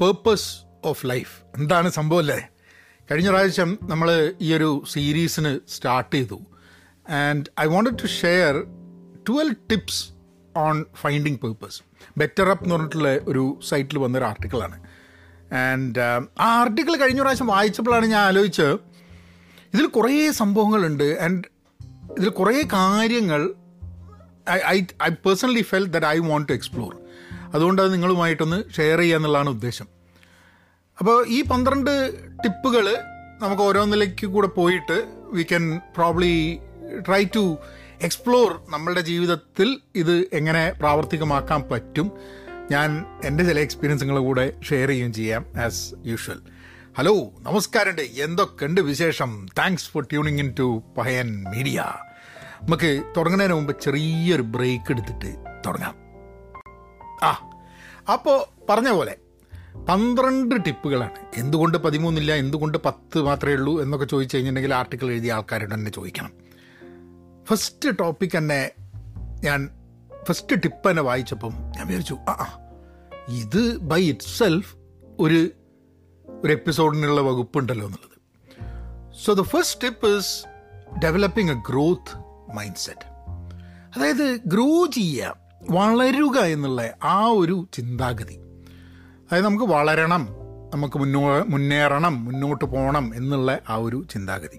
Purpose of life എന്താണ് സംഭവം അല്ലേ? കഴിഞ്ഞ പ്രാവശ്യം നമ്മൾ ഈ ഒരു സീരീസിന് സ്റ്റാർട്ട് ചെയ്തു. And I wanted to share twelve tips on finding purpose better up എന്ന് പറഞ്ഞിട്ടുള്ള ഒരു സൈറ്റിൽ വന്നൊരു ആർട്ടിക്കിളാണ് ആൻഡ് ആ ആർട്ടിക്കിൾ കഴിഞ്ഞ പ്രാവശ്യം വായിച്ചപ്പോഴാണ് ഞാൻ ആലോചിച്ചത് ഇതിൽ കുറേ സംഭവങ്ങളുണ്ട്. ആൻഡ് ഇതിൽ കുറേ കാര്യങ്ങൾ I I I personally felt that I want to explore അതുകൊണ്ട് അത് നിങ്ങളുമായിട്ടൊന്ന് ഷെയർ ചെയ്യുക എന്നുള്ളതാണ് ഉദ്ദേശം. അപ്പോൾ ഈ പന്ത്രണ്ട് ടിപ്പുകൾ നമുക്ക് ഓരോന്നിലേക്ക് കൂടെ പോയിട്ട് we can probably try to explore നമ്മളുടെ ജീവിതത്തിൽ ഇത് എങ്ങനെ പ്രാവർത്തികമാക്കാൻ പറ്റും. ഞാൻ എന്റെ ചില എക്സ്പീരിയൻസുകളുടെ കൂടെ ഷെയർ ചെയ്യുകയും ചെയ്യാം ആസ് യൂഷ്വൽ ഹലോ നമസ്കാരമുണ്ട് എന്തൊക്കെയുണ്ട് വിശേഷം? Thanks for tuning in to Pahayan media നമുക്ക് തുടങ്ങുന്നതിന് മുമ്പ് ചെറിയൊരു ബ്രേക്ക് എടുത്തിട്ട് തുടങ്ങാം. ആ അപ്പോൾ പറഞ്ഞ പോലെ പന്ത്രണ്ട് ടിപ്പുകളാണ്. എന്തുകൊണ്ട് പതിമൂന്നില്ല എന്തുകൊണ്ട് പത്ത് മാത്രമേ ഉള്ളൂ എന്നൊക്കെ ചോദിച്ചു കഴിഞ്ഞിട്ടുണ്ടെങ്കിൽ ആർട്ടിക്കിൾ എഴുതിയ ആൾക്കാരോട് തന്നെ ചോദിക്കണം. ഫസ്റ്റ് ടോപ്പിക് തന്നെ ഞാൻ ഫസ്റ്റ് ടിപ്പ് തന്നെ വായിച്ചപ്പം ഞാൻ വിചാരിച്ചു ആ ഇത് ബൈ ഇറ്റ് സെൽഫ് ഒരു ഒരു എപ്പിസോഡിനുള്ള വകുപ്പ് ഉണ്ടല്ലോ എന്നുള്ളത്. So the first tip is developing a growth mindset അതായത് ഗ്രോ ചെയ്യുക വളരുക എന്നുള്ള ആ ഒരു ചിന്താഗതി. അതായത് നമുക്ക് വളരണം നമുക്ക് മുന്നോ മുന്നേറണം മുന്നോട്ട് പോകണം എന്നുള്ള ആ ഒരു ചിന്താഗതി.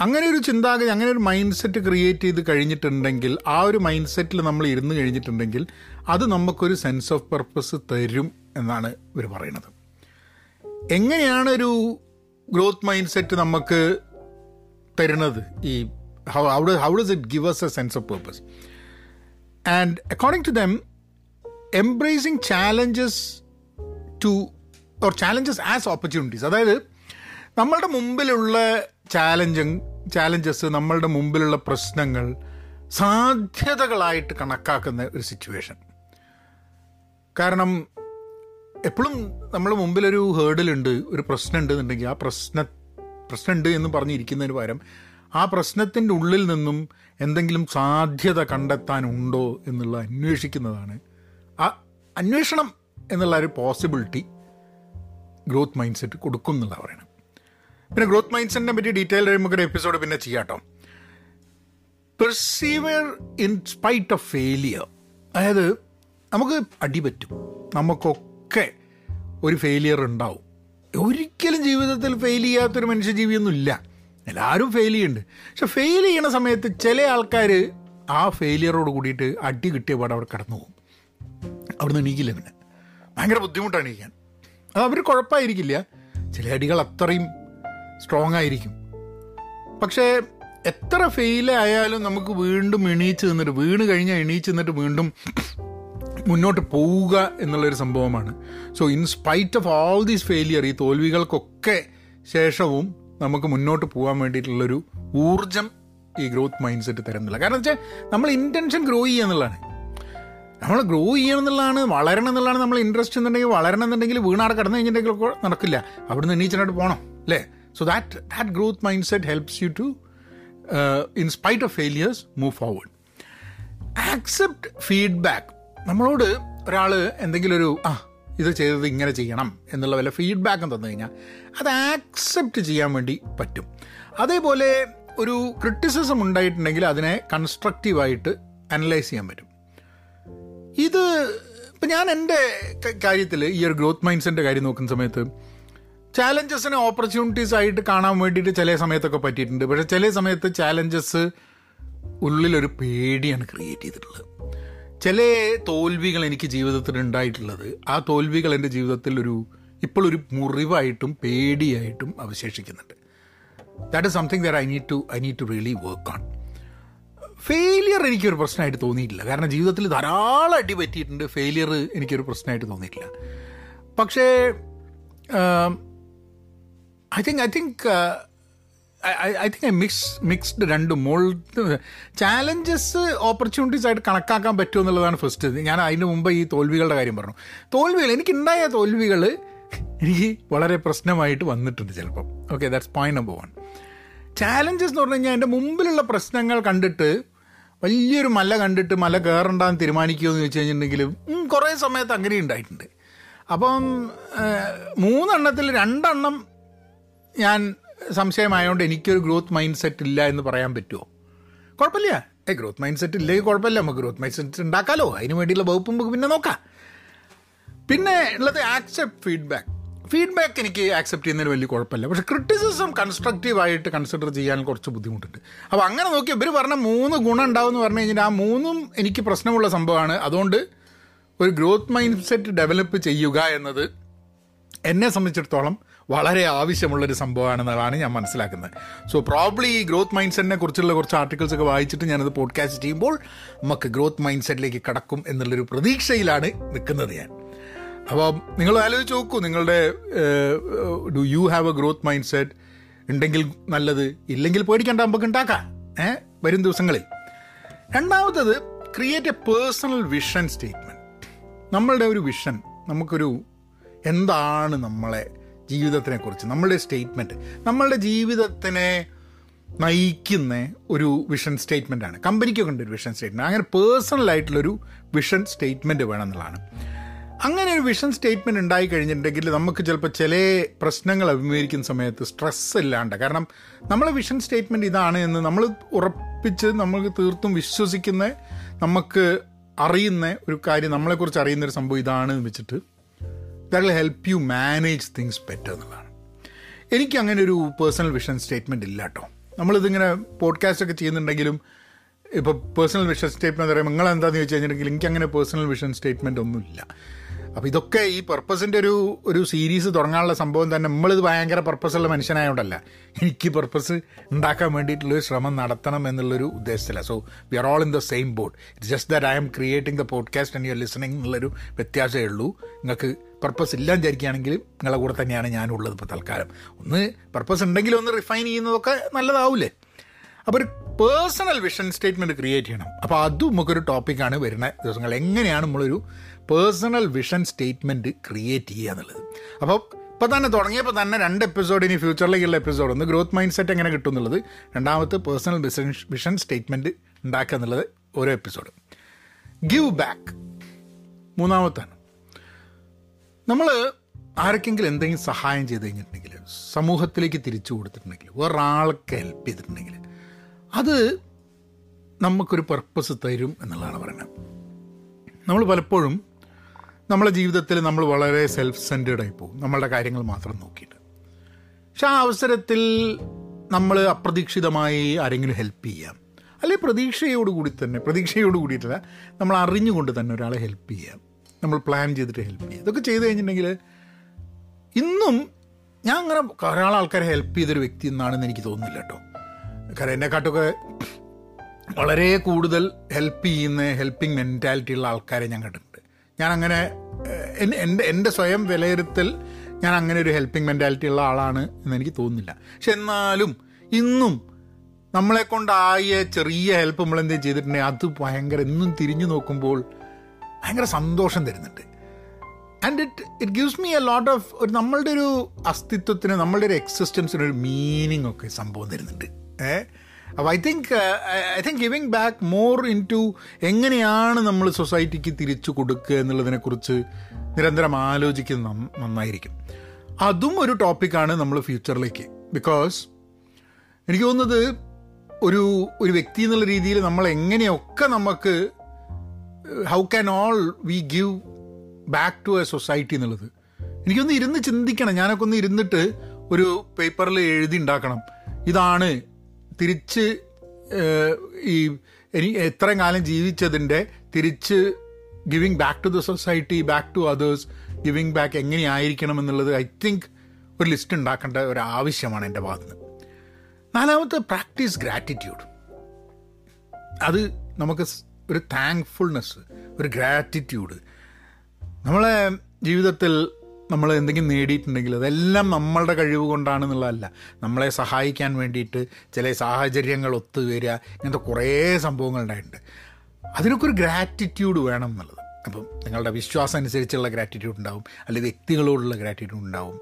അങ്ങനെ ഒരു ചിന്താഗതി അങ്ങനെ ഒരു മൈൻഡ് സെറ്റ് ക്രിയേറ്റ് ചെയ്ത് കഴിഞ്ഞിട്ടുണ്ടെങ്കിൽ ആ ഒരു മൈൻഡ് സെറ്റിൽ നമ്മൾ ഇരുന്ന് കഴിഞ്ഞിട്ടുണ്ടെങ്കിൽ അത് നമുക്കൊരു സെൻസ് ഓഫ് പർപ്പസ് തരും എന്നാണ് ഇവർ പറയുന്നത്. എങ്ങനെയാണ് ഒരു ഗ്രോത്ത് മൈൻഡ് സെറ്റ് നമുക്ക് തരുന്നത്? ഈ how how does it give us a sense of purpose and according to them embracing challenges to or challenges as opportunities അതായത് നമ്മളുടെ മുമ്പിലുള്ള ചാലഞ്ചും ചാലഞ്ചസ് നമ്മളുടെ മുമ്പിലുള്ള പ്രശ്നങ്ങൾ സാധ്യതകളായിട്ട് കണക്കാക്കുന്ന ഒരു സിറ്റുവേഷൻ കാരണം എപ്പോഴും നമ്മുടെ മുമ്പിലൊരു ഹേർഡിലുണ്ട് ഒരു പ്രശ്നമുണ്ട് എന്നുണ്ടെങ്കിൽ ആ പ്രശ്ന പ്രശ്നമുണ്ട് എന്ന് പറഞ്ഞിരിക്കുന്നതിന് പകരം ആ പ്രശ്നത്തിന്റെ ഉള്ളിൽ നിന്നും എന്തെങ്കിലും സാധ്യത കണ്ടെത്താനുണ്ടോ എന്നുള്ള അന്വേഷിക്കുന്നതാണ്. ആ അന്വേഷണം എന്നുള്ള ഒരു പോസിബിലിറ്റി ഗ്രോത്ത് മൈൻഡ് സെറ്റ് കൊടുക്കും എന്നുള്ള പറയണം. പിന്നെ ഗ്രോത്ത് മൈൻഡ് സെറ്റിനെ പറ്റി ഡീറ്റെയിൽ നമുക്കൊരു എപ്പിസോഡ് പിന്നെ ചെയ്യാട്ടോ persevere in spite of failure അതായത് നമുക്ക് അടിപറ്റും നമുക്കൊക്കെ ഒരു ഫെയിലിയർ ഉണ്ടാവും. ഒരിക്കലും ജീവിതത്തിൽ ഫെയിൽ ചെയ്യാത്തൊരു മനുഷ്യജീവിയൊന്നും ഇല്ല എല്ലാവരും ഫെയിൽ ചെയ്യുന്നുണ്ട്. പക്ഷെ ഫെയിൽ ചെയ്യണ സമയത്ത് ചില ആൾക്കാർ ആ ഫെയിലിയറോട് കൂടിയിട്ട് അടി കിട്ടിയ പാടെ അവിടെ കടന്നു പോകും. അവിടുന്ന് എണീക്കില്ല പിന്നെ. ഭയങ്കര ബുദ്ധിമുട്ടാണ് ഇരിക്കാൻ. അത് അവർ കുഴപ്പമായിരിക്കില്ല. ചില അടികൾ അത്രയും സ്ട്രോങ് ആയിരിക്കും. പക്ഷേ എത്ര ഫെയിലായാലും നമുക്ക് വീണ്ടും എണീച്ച് നിന്നിട്ട് വീണ് കഴിഞ്ഞാൽ എണീച്ച് നിന്നിട്ട് വീണ്ടും മുന്നോട്ട് പോവുക എന്നുള്ളൊരു സംഭവമാണ്. So in spite of all these failure ഈ തോൽവികൾക്കൊക്കെ ശേഷവും നമുക്ക് മുന്നോട്ട് പോകാൻ വേണ്ടിയിട്ടുള്ളൊരു ഊർജം ഈ ഗ്രോത്ത് മൈൻഡ് സെറ്റ് തരുന്നില്ല. കാരണം വെച്ചാൽ നമ്മൾ ഇന്റൻഷൻ ഗ്രോ ചെയ്യുക എന്നുള്ളതാണ്. നമ്മൾ ഗ്രോ ചെയ്യണം എന്നുള്ളതാണ് വളരണം എന്നുള്ളതാണ് നമ്മൾ ഇൻട്രസ്റ്റ് എന്നുണ്ടെങ്കിൽ വളരണം എന്നുണ്ടെങ്കിൽ വീണാട് കടന്നു കഴിഞ്ഞിട്ടുണ്ടെങ്കിൽ നടക്കില്ല. അവിടുന്ന് എണീച്ചിട്ട് പോകണം അല്ലേ? So that that growth mindset helps you to in spite of failures move forward accept feedback നമ്മളോട് ഒരാൾ എന്തെങ്കിലും ഒരു ആ ഇത് ചെയ്തത് ഇങ്ങനെ ചെയ്യണം എന്നുള്ള വല്ല ഫീഡ്ബാക്കും തന്നു കഴിഞ്ഞാൽ അത് ആക്സെപ്റ്റ് ചെയ്യാൻ വേണ്ടി പറ്റും. അതേപോലെ ഒരു ക്രിറ്റിസിസം ഉണ്ടായിട്ടുണ്ടെങ്കിൽ അതിനെ കൺസ്ട്രക്റ്റീവായിട്ട് അനലൈസ് ചെയ്യാൻ പറ്റും. ഇത് ഇപ്പം ഞാൻ എന്റെ കാര്യത്തിൽ ഈ ഒരു ഗ്രോത്ത് മൈൻഡ്സിന്റെ കാര്യം നോക്കുന്ന സമയത്ത് ചാലഞ്ചസിനെ ഓപ്പർച്യൂണിറ്റീസ് ആയിട്ട് കാണാൻ വേണ്ടിയിട്ട് ചില സമയത്തൊക്കെ പറ്റിയിട്ടുണ്ട്. പക്ഷേ ചില സമയത്ത് ചാലഞ്ചസ് ഉള്ളിലൊരു പേടിയാണ് ക്രിയേറ്റ് ചെയ്തിട്ടുള്ളത്. ചില തോൽവികൾ എനിക്ക് ജീവിതത്തിൽ ഉണ്ടായിട്ടുള്ളത് ആ തോൽവികൾ എന്റെ ജീവിതത്തിൽ ഒരു ഇപ്പോൾ ഒരു മുറിവായിട്ടും പേടിയായിട്ടും അവശേഷിക്കുന്നുണ്ട്. That is something that I need to I need to really work on failure എനിക്കൊരു പ്രശ്നമായിട്ട് തോന്നിയിട്ടില്ല. കാരണം ജീവിതത്തിൽ ധാരാളം അടി പറ്റിയിട്ടുണ്ട്. ഫെയിലിയർ എനിക്കൊരു പ്രശ്നമായിട്ട് തോന്നിയിട്ടില്ല. പക്ഷേ I think I think I think I mix mixed രണ്ടും. മോൾ ചാലഞ്ചസ് ഓപ്പർച്യൂണിറ്റീസ് ആയിട്ട് കണക്കാക്കാൻ പറ്റുമോ എന്നുള്ളതാണ് ഫസ്റ്റ് ഞാൻ അതിന് മുമ്പ് ഈ തോൽവികളുടെ കാര്യം പറഞ്ഞു. തോൽവികൾ എനിക്കുണ്ടായ തോൽവികൾ എനിക്ക് വളരെ പ്രശ്നമായിട്ട് വന്നിട്ടുണ്ട് ചിലപ്പം. Okay that's point number one challenges എന്ന് പറഞ്ഞു കഴിഞ്ഞാൽ എന്റെ മുമ്പിലുള്ള പ്രശ്നങ്ങൾ കണ്ടിട്ട് വലിയൊരു മല കണ്ടിട്ട് മല കയറണ്ടെന്ന് തീരുമാനിക്കുമോ എന്ന് ചോദിച്ചു കഴിഞ്ഞിട്ടുണ്ടെങ്കിൽ കുറേ സമയത്ത് അങ്ങനെ ഉണ്ടായിട്ടുണ്ട്. അപ്പം മൂന്നെണ്ണത്തിൽ രണ്ടെണ്ണം ഞാൻ സംശയമായതുകൊണ്ട് എനിക്കൊരു ഗ്രോത്ത് മൈൻഡ് സെറ്റ് ഇല്ല എന്ന് പറയാൻ പറ്റുമോ കുഴപ്പമില്ല. ഏ ഗ്രോത്ത് മൈൻഡ് സെറ്റ് ഇല്ലെങ്കിൽ കുഴപ്പമില്ല. നമുക്ക് ഗ്രോത്ത് മൈൻഡ് സെറ്റ് ഉണ്ടാക്കാമല്ലോ അതിന് വേണ്ടിയുള്ള വകുപ്പ് നമുക്ക് പിന്നെ നോക്കാം. പിന്നെ ഉള്ളത് ആക്സെപ്റ്റ് ഫീഡ്ബാക്ക് ഫീഡ്ബാക്ക് എനിക്ക് ആക്സെപ്റ്റ് ചെയ്യുന്നതിന് വലിയ കുഴപ്പമില്ല. പക്ഷേ ക്രിറ്റിസിസം കൺസ്ട്രക്റ്റീവായിട്ട് കൺസിഡർ ചെയ്യാൻ കുറച്ച് ബുദ്ധിമുട്ടുണ്ട്. അപ്പോൾ അങ്ങനെ നോക്കി ഇവർ പറഞ്ഞ മൂന്ന് ഗുണം ഉണ്ടാവുമെന്ന് പറഞ്ഞു കഴിഞ്ഞാൽ ആ മൂന്നും എനിക്ക് പ്രശ്നമുള്ള സംഭവമാണ്. അതുകൊണ്ട് ഒരു ഗ്രോത്ത് മൈൻഡ് സെറ്റ് ഡെവലപ്പ് ചെയ്യുക എന്നത് എന്നെ സംബന്ധിച്ചിടത്തോളം വളരെ ആവശ്യമുള്ളൊരു സംഭവമാണെന്നുള്ളതാണ് ഞാൻ മനസ്സിലാക്കുന്നത്. സോ പ്രോബ്ലി ഈ ഗ്രോത്ത് മൈൻഡ് സെറ്റിനെ കുറിച്ചുള്ള കുറച്ച് ആർട്ടിക്കിൾസ് ഒക്കെ വായിച്ചിട്ട് ഞാനത് പോഡ്കാസ്റ്റ് ചെയ്യുമ്പോൾ നമുക്ക് ഗ്രോത്ത് മൈൻഡ് സെറ്റിലേക്ക് കടക്കും എന്നുള്ളൊരു പ്രതീക്ഷയിലാണ് നിൽക്കുന്നത് ഞാൻ. അപ്പോൾ നിങ്ങൾ ആലോചിച്ച് നോക്കൂ നിങ്ങളുടെ do you have a growth mindset ഉണ്ടെങ്കിൽ നല്ലത് ഇല്ലെങ്കിൽ പേടിക്കേണ്ട നമുക്ക് ഉണ്ടാക്കാം. ഏ വരും ദിവസങ്ങളിൽ. രണ്ടാമത്തത് create a personal vision statement നമ്മളുടെ ഒരു വിഷൻ നമുക്കൊരു എന്താണ് നമ്മളെ ജീവിതത്തിനെക്കുറിച്ച് നമ്മളുടെ സ്റ്റേറ്റ്മെന്റ് നമ്മളുടെ ജീവിതത്തിനെ നയിക്കുന്ന ഒരു വിഷൻ സ്റ്റേറ്റ്മെന്റാണ് കമ്പനിക്കൊക്കെ ഉണ്ട് ഒരു വിഷൻ സ്റ്റേറ്റ്മെന്റ് അങ്ങനെ പേഴ്സണലായിട്ടുള്ളൊരു വിഷൻ സ്റ്റേറ്റ്മെന്റ് വേണം എന്നുള്ളതാണ് അങ്ങനെ ഒരു വിഷൻ സ്റ്റേറ്റ്മെന്റ് ഉണ്ടായി കഴിഞ്ഞിട്ടുണ്ടെങ്കിൽ നമുക്ക് ചിലപ്പോൾ ചില പ്രശ്നങ്ങൾ അഭിമുഖീകരിക്കുന്ന സമയത്ത് സ്ട്രെസ് ഇല്ലാണ്ട് കാരണം നമ്മളെ വിഷൻ സ്റ്റേറ്റ്മെന്റ് ഇതാണ് എന്ന് നമ്മൾ ഉറപ്പിച്ച് നമുക്ക് തീർത്തും വിശ്വസിക്കുന്ന നമുക്ക് അറിയുന്ന ഒരു കാര്യം നമ്മളെക്കുറിച്ച് അറിയുന്ന ഒരു സംഭവം ഇതാണ് എന്ന് വെച്ചിട്ട് that will help you manage things better എന്നുള്ളതാണ്. എനിക്ക് അങ്ങനെ ഒരു പേഴ്സണൽ വിഷൻ സ്റ്റേറ്റ്മെന്റ് ഇല്ല കേട്ടോ നമ്മളിതിങ്ങനെ പോഡ്കാസ്റ്റ് ഒക്കെ ചെയ്യുന്നുണ്ടെങ്കിലും ഇപ്പോൾ പേഴ്സണൽ വിഷൻ സ്റ്റേറ്റ്മെന്റ് പറയുമ്പോൾ നിങ്ങൾ എന്താണെന്ന് ചോദിച്ചു കഴിഞ്ഞിട്ടുണ്ടെങ്കിൽ എനിക്ക് അങ്ങനെ പേഴ്സണൽ വിഷൻ സ്റ്റേറ്റ്മെന്റ് ഒന്നുമില്ല അപ്പോൾ ഇതൊക്കെ ഈ പർപ്പസിന്റെ ഒരു ഒരു സീരീസ് തുടങ്ങാനുള്ള സംഭവം തന്നെ നമ്മളിത് ഭയങ്കര പർപ്പസുള്ള മനുഷ്യനായതുകൊണ്ടല്ല എനിക്ക് പർപ്പസ് ഉണ്ടാക്കാൻ വേണ്ടിയിട്ടുള്ളൊരു ശ്രമം നടത്തണം എന്നുള്ളൊരു ഉദ്ദേശത്തില്ല so we are all in the same board it's just that I'm creating the podcast and you listening എന്നുള്ളൊരു വ്യത്യാസമേ ഉള്ളൂ. നിങ്ങൾക്ക് പർപ്പസ് ഇല്ല വിചാരിക്കുകയാണെങ്കിൽ നിങ്ങളുടെ കൂടെ തന്നെയാണ് ഞാനുള്ളത് ഇപ്പോൾ തൽക്കാലം. ഒന്ന് പർപ്പസ് ഉണ്ടെങ്കിൽ ഒന്ന് റിഫൈൻ ചെയ്യുന്നതൊക്കെ നല്ലതാവില്ലേ അപ്പോൾ ഒരു പേഴ്സണൽ വിഷൻ സ്റ്റേറ്റ്മെന്റ് ക്രിയേറ്റ് ചെയ്യണം. അപ്പോൾ അതും നമുക്കൊരു ടോപ്പിക്കാണ് വരുന്ന ദിവസങ്ങൾ. എങ്ങനെയാണ് നമ്മളൊരു പേഴ്സണൽ വിഷൻ സ്റ്റേറ്റ്മെന്റ് ക്രിയേറ്റ് ചെയ്യുക എന്നുള്ളത്. അപ്പോൾ ഇപ്പോൾ തന്നെ തുടങ്ങിയപ്പോൾ തന്നെ രണ്ട് എപ്പിസോഡ് ഇനി ഫ്യൂച്ചറിലേക്കുള്ള എപ്പിസോഡ് ഒന്ന് ഗ്രോത്ത് മൈൻഡ് സെറ്റ് എങ്ങനെ കിട്ടും എന്നുള്ളത്. രണ്ടാമത്തെ പേഴ്സണൽ വിഷൻ വിഷൻ സ്റ്റേറ്റ്മെന്റ് ഉണ്ടാക്കുക എന്നുള്ളത് ഓരോ എപ്പിസോഡ് ഗിവ് ബാക്ക് മൂന്നാമത്താണ്. നമ്മൾ ആർക്കെങ്കിലും എന്തെങ്കിലും സഹായം ചെയ്ത് കഴിഞ്ഞിട്ടുണ്ടെങ്കിൽ സമൂഹത്തിലേക്ക് തിരിച്ചു കൊടുത്തിട്ടുണ്ടെങ്കിൽ വേറൊരാൾക്ക് ഹെൽപ്പ് ചെയ്തിട്ടുണ്ടെങ്കിൽ അത് നമുക്കൊരു പർപ്പസ് തരും എന്നുള്ളതാണ് പറയുന്നത്. നമ്മൾ പലപ്പോഴും നമ്മളെ ജീവിതത്തിൽ നമ്മൾ വളരെ സെൽഫ് സെന്റേഡായി പോകും. നമ്മളുടെ കാര്യങ്ങൾ മാത്രം നോക്കിയിട്ട്. പക്ഷെ ആ അവസരത്തിൽ നമ്മൾ അപ്രതീക്ഷിതമായി ആരെങ്കിലും ഹെൽപ്പ് ചെയ്യാം. അല്ലെങ്കിൽ പ്രതീക്ഷയോടുകൂടി തന്നെ പ്രതീക്ഷയോട് കൂടിയിട്ടല്ല നമ്മൾ അറിഞ്ഞുകൊണ്ട് തന്നെ ഒരാളെ ഹെൽപ്പ് ചെയ്യാം. നമ്മൾ പ്ലാൻ ചെയ്തിട്ട് ഹെൽപ്പ് ചെയ്യുക ഇതൊക്കെ ചെയ്ത് കഴിഞ്ഞിട്ടുണ്ടെങ്കിൽ ഇന്നും ഞാൻ അങ്ങനെ ധാരാളം ആൾക്കാരെ ഹെൽപ്പ് ചെയ്തൊരു വ്യക്തി എന്നാണെന്ന് എനിക്ക് തോന്നുന്നില്ല കേട്ടോ. കാരണം എന്നെക്കാട്ടൊക്കെ വളരെ കൂടുതൽ ഹെൽപ്പ് ചെയ്യുന്ന ഹെൽപ്പിംഗ് മെന്റാലിറ്റി ഉള്ള ആൾക്കാരെ ഞാൻ കണ്ടിട്ടുണ്ട്. ഞാൻ അങ്ങനെ എന്റെ എന്റെ സ്വയം വിലയിരുത്തൽ ഞാൻ അങ്ങനെ ഒരു ഹെൽപ്പിംഗ് മെന്റാലിറ്റി ഉള്ള ആളാണ് എന്ന് എനിക്ക് തോന്നുന്നില്ല. പക്ഷെ എന്നാലും ഇന്നും നമ്മളെ കൊണ്ടായ ചെറിയ ഹെൽപ്പ് നമ്മൾ ചെയ്തിട്ടുണ്ടെങ്കിൽ അത് ഭയങ്കര ഇന്നും തിരിഞ്ഞു നോക്കുമ്പോൾ ഭയങ്കര സന്തോഷം തരുന്നുണ്ട്. And it it gives me a lot of ഒരു നമ്മളുടെ ഒരു അസ്തിത്വത്തിന് നമ്മളുടെ ഒരു എക്സിസ്റ്റൻസിന് ഒരു മീനിങ് ഒക്കെ സംഭവം തരുന്നുണ്ട്. ഏ? അപ്പോൾ I think I think giving back more into എങ്ങനെയാണ് നമ്മൾ സൊസൈറ്റിക്ക് തിരിച്ചു കൊടുക്കുക എന്നുള്ളതിനെക്കുറിച്ച് നിരന്തരം ആലോചിക്കുന്നത് നന്നായിരിക്കും. അതും ഒരു ടോപ്പിക്കാണ് നമ്മൾ ഫ്യൂച്ചറിലേക്ക് ബിക്കോസ് എനിക്ക് തോന്നുന്നത് ഒരു ഒരു വ്യക്തി എന്നുള്ള രീതിയിൽ നമ്മൾ എങ്ങനെയൊക്കെ നമുക്ക് how can all we give back to a society എന്നുള്ളത്? എനിക്കൊന്ന് ഇരുന്ന് ചിന്തിക്കണം. ഞാനൊക്കെ ഒന്ന് ഇരുന്നിട്ട് ഒരു പേപ്പറിൽ എഴുതി ഉണ്ടാക്കണം. ഇതാണ് തിരിച്ച് ഈ എനി എത്രയും കാലം ജീവിച്ചതിന്റെ തിരിച്ച് giving back to the society back to others giving back എങ്ങനെയായിരിക്കണം എന്നുള്ളത് ഐ തിങ്ക് ഒരു ലിസ്റ്റ് ഉണ്ടാക്കേണ്ട ഒരു ആവശ്യമാണ് എന്റെ ഭാഗത്ത് നാലാമത്തെ പ്രാക്ടീസ് ഗ്രാറ്റിറ്റ്യൂഡ് അത് നമുക്ക് ഒരു താങ്ക്ഫുൾനെസ് ഒരു ഗ്രാറ്റിറ്റ്യൂഡ് നമ്മളെ ജീവിതത്തിൽ നമ്മൾ എന്തെങ്കിലും നേടിയിട്ടുണ്ടെങ്കിൽ അതെല്ലാം നമ്മളുടെ കഴിവ് കൊണ്ടാണെന്നുള്ളതല്ല. നമ്മളെ സഹായിക്കാൻ വേണ്ടിയിട്ട് ചില സാഹചര്യങ്ങൾ ഒത്തുവരിക ഇങ്ങനത്തെ കുറേ സംഭവങ്ങൾ ഉണ്ടായിട്ടുണ്ട്. അതിനൊക്കെ ഒരു ഗ്രാറ്റിറ്റ്യൂഡ് വേണം എന്നുള്ളത്. അപ്പം നിങ്ങളുടെ വിശ്വാസം അനുസരിച്ചുള്ള ഗ്രാറ്റിറ്റ്യൂഡ് ഉണ്ടാവും അല്ലെങ്കിൽ വ്യക്തികളോടുള്ള ഗ്രാറ്റിറ്റ്യൂഡ് ഉണ്ടാവും.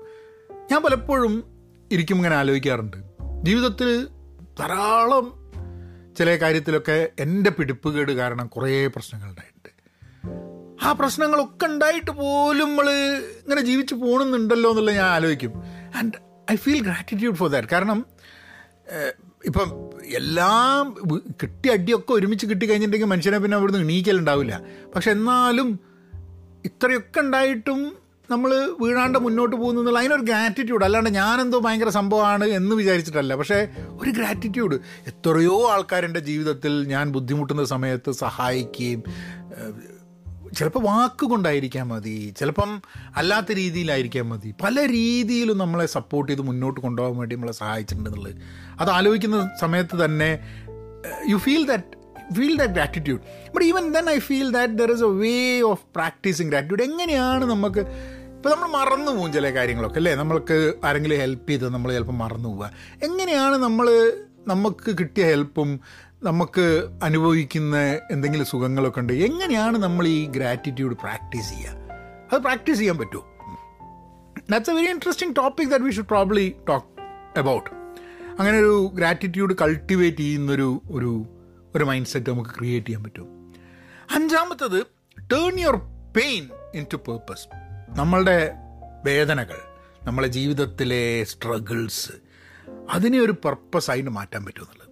ഞാൻ പലപ്പോഴും ഇരിക്കും ഇങ്ങനെ ആലോചിക്കാറുണ്ട്. ജീവിതത്തിൽ ധാരാളം ചില കാര്യത്തിലൊക്കെ എന്റെ പിടിപ്പുകേട് കാരണം കുറേ പ്രശ്നങ്ങൾ ഉണ്ടായിട്ടുണ്ട് ആ പ്രശ്നങ്ങളൊക്കെ ഉണ്ടായിട്ട് പോലും നമ്മൾ ഇങ്ങനെ ജീവിച്ച് പോകണമെന്നുണ്ടല്ലോ എന്നുള്ളത് ഞാൻ ആലോചിക്കും. And I feel gratitude for that കാരണം ഇപ്പം എല്ലാം കിട്ടിയ അടിയൊക്കെ ഒരുമിച്ച് കിട്ടി കഴിഞ്ഞിട്ടുണ്ടെങ്കിൽ മനുഷ്യനെ പിന്നെ അവിടുന്ന് എണീക്കലുണ്ടാവില്ല. പക്ഷെ എന്നാലും ഇത്രയൊക്കെ ഉണ്ടായിട്ടും നമ്മൾ വീഴാണ്ട് മുന്നോട്ട് പോകുന്നു എന്നുള്ള അതിനൊരു ഗ്രാറ്റിറ്റ്യൂഡ് അല്ലാണ്ട് ഞാനെന്തോ ഭയങ്കര സംഭവമാണ് എന്ന് വിചാരിച്ചിട്ടല്ല. പക്ഷേ ഒരു ഗ്രാറ്റിറ്റ്യൂഡ് എത്രയോ ആൾക്കാരെന്റെ ജീവിതത്തിൽ ഞാൻ ബുദ്ധിമുട്ടുന്ന സമയത്ത് സഹായിക്കുകയും ചിലപ്പോൾ വാക്കുകൊണ്ടായിരിക്കാൻ മതി. ചിലപ്പം അല്ലാത്ത രീതിയിലായിരിക്കാൻ മതി. പല രീതിയിലും നമ്മളെ സപ്പോർട്ട് ചെയ്ത് മുന്നോട്ട് കൊണ്ടുപോകാൻ വേണ്ടി നമ്മളെ സഹായിച്ചിട്ടുണ്ടെന്നുള്ളത് അത് ആലോചിക്കുന്ന സമയത്ത് തന്നെ you feel that feel that gratitude but even then I feel that there is a way of practising gratitude എങ്ങനെയാണ് നമുക്ക് ഇപ്പോൾ നമ്മൾ മറന്നു പോകും ചില കാര്യങ്ങളൊക്കെ അല്ലേ? നമ്മൾക്ക് ആരെങ്കിലും ഹെൽപ്പ് ചെയ്ത് നമ്മൾ ചിലപ്പോൾ മറന്നു പോവുക. എങ്ങനെയാണ് നമ്മൾ നമുക്ക് കിട്ടിയ ഹെൽപ്പും നമുക്ക് അനുഭവിക്കുന്ന എന്തെങ്കിലും സുഖങ്ങളൊക്കെ ഉണ്ട്? എങ്ങനെയാണ് നമ്മൾ ഈ ഗ്രാറ്റിറ്റ്യൂഡ് പ്രാക്ടീസ് ചെയ്യുക? അത് പ്രാക്ടീസ് ചെയ്യാൻ പറ്റുമോ? That's a very interesting topic that we should probably talk about അങ്ങനെ ഒരു ഗ്രാറ്റിറ്റ്യൂഡ് കൾട്ടിവേറ്റ് ചെയ്യുന്നൊരു ഒരു ഒരു മൈൻഡ് സെറ്റ് നമുക്ക് ക്രിയേറ്റ് ചെയ്യാൻ പറ്റും. അഞ്ചാമത്തത് turn your pain into purpose നമ്മളുടെ വേദനകൾ നമ്മളെ ജീവിതത്തിലെ സ്ട്രഗിൾസ് അതിനെ ഒരു പർപ്പസ് ആയിട്ട് മാറ്റാൻ പറ്റുമെന്നുള്ളത്.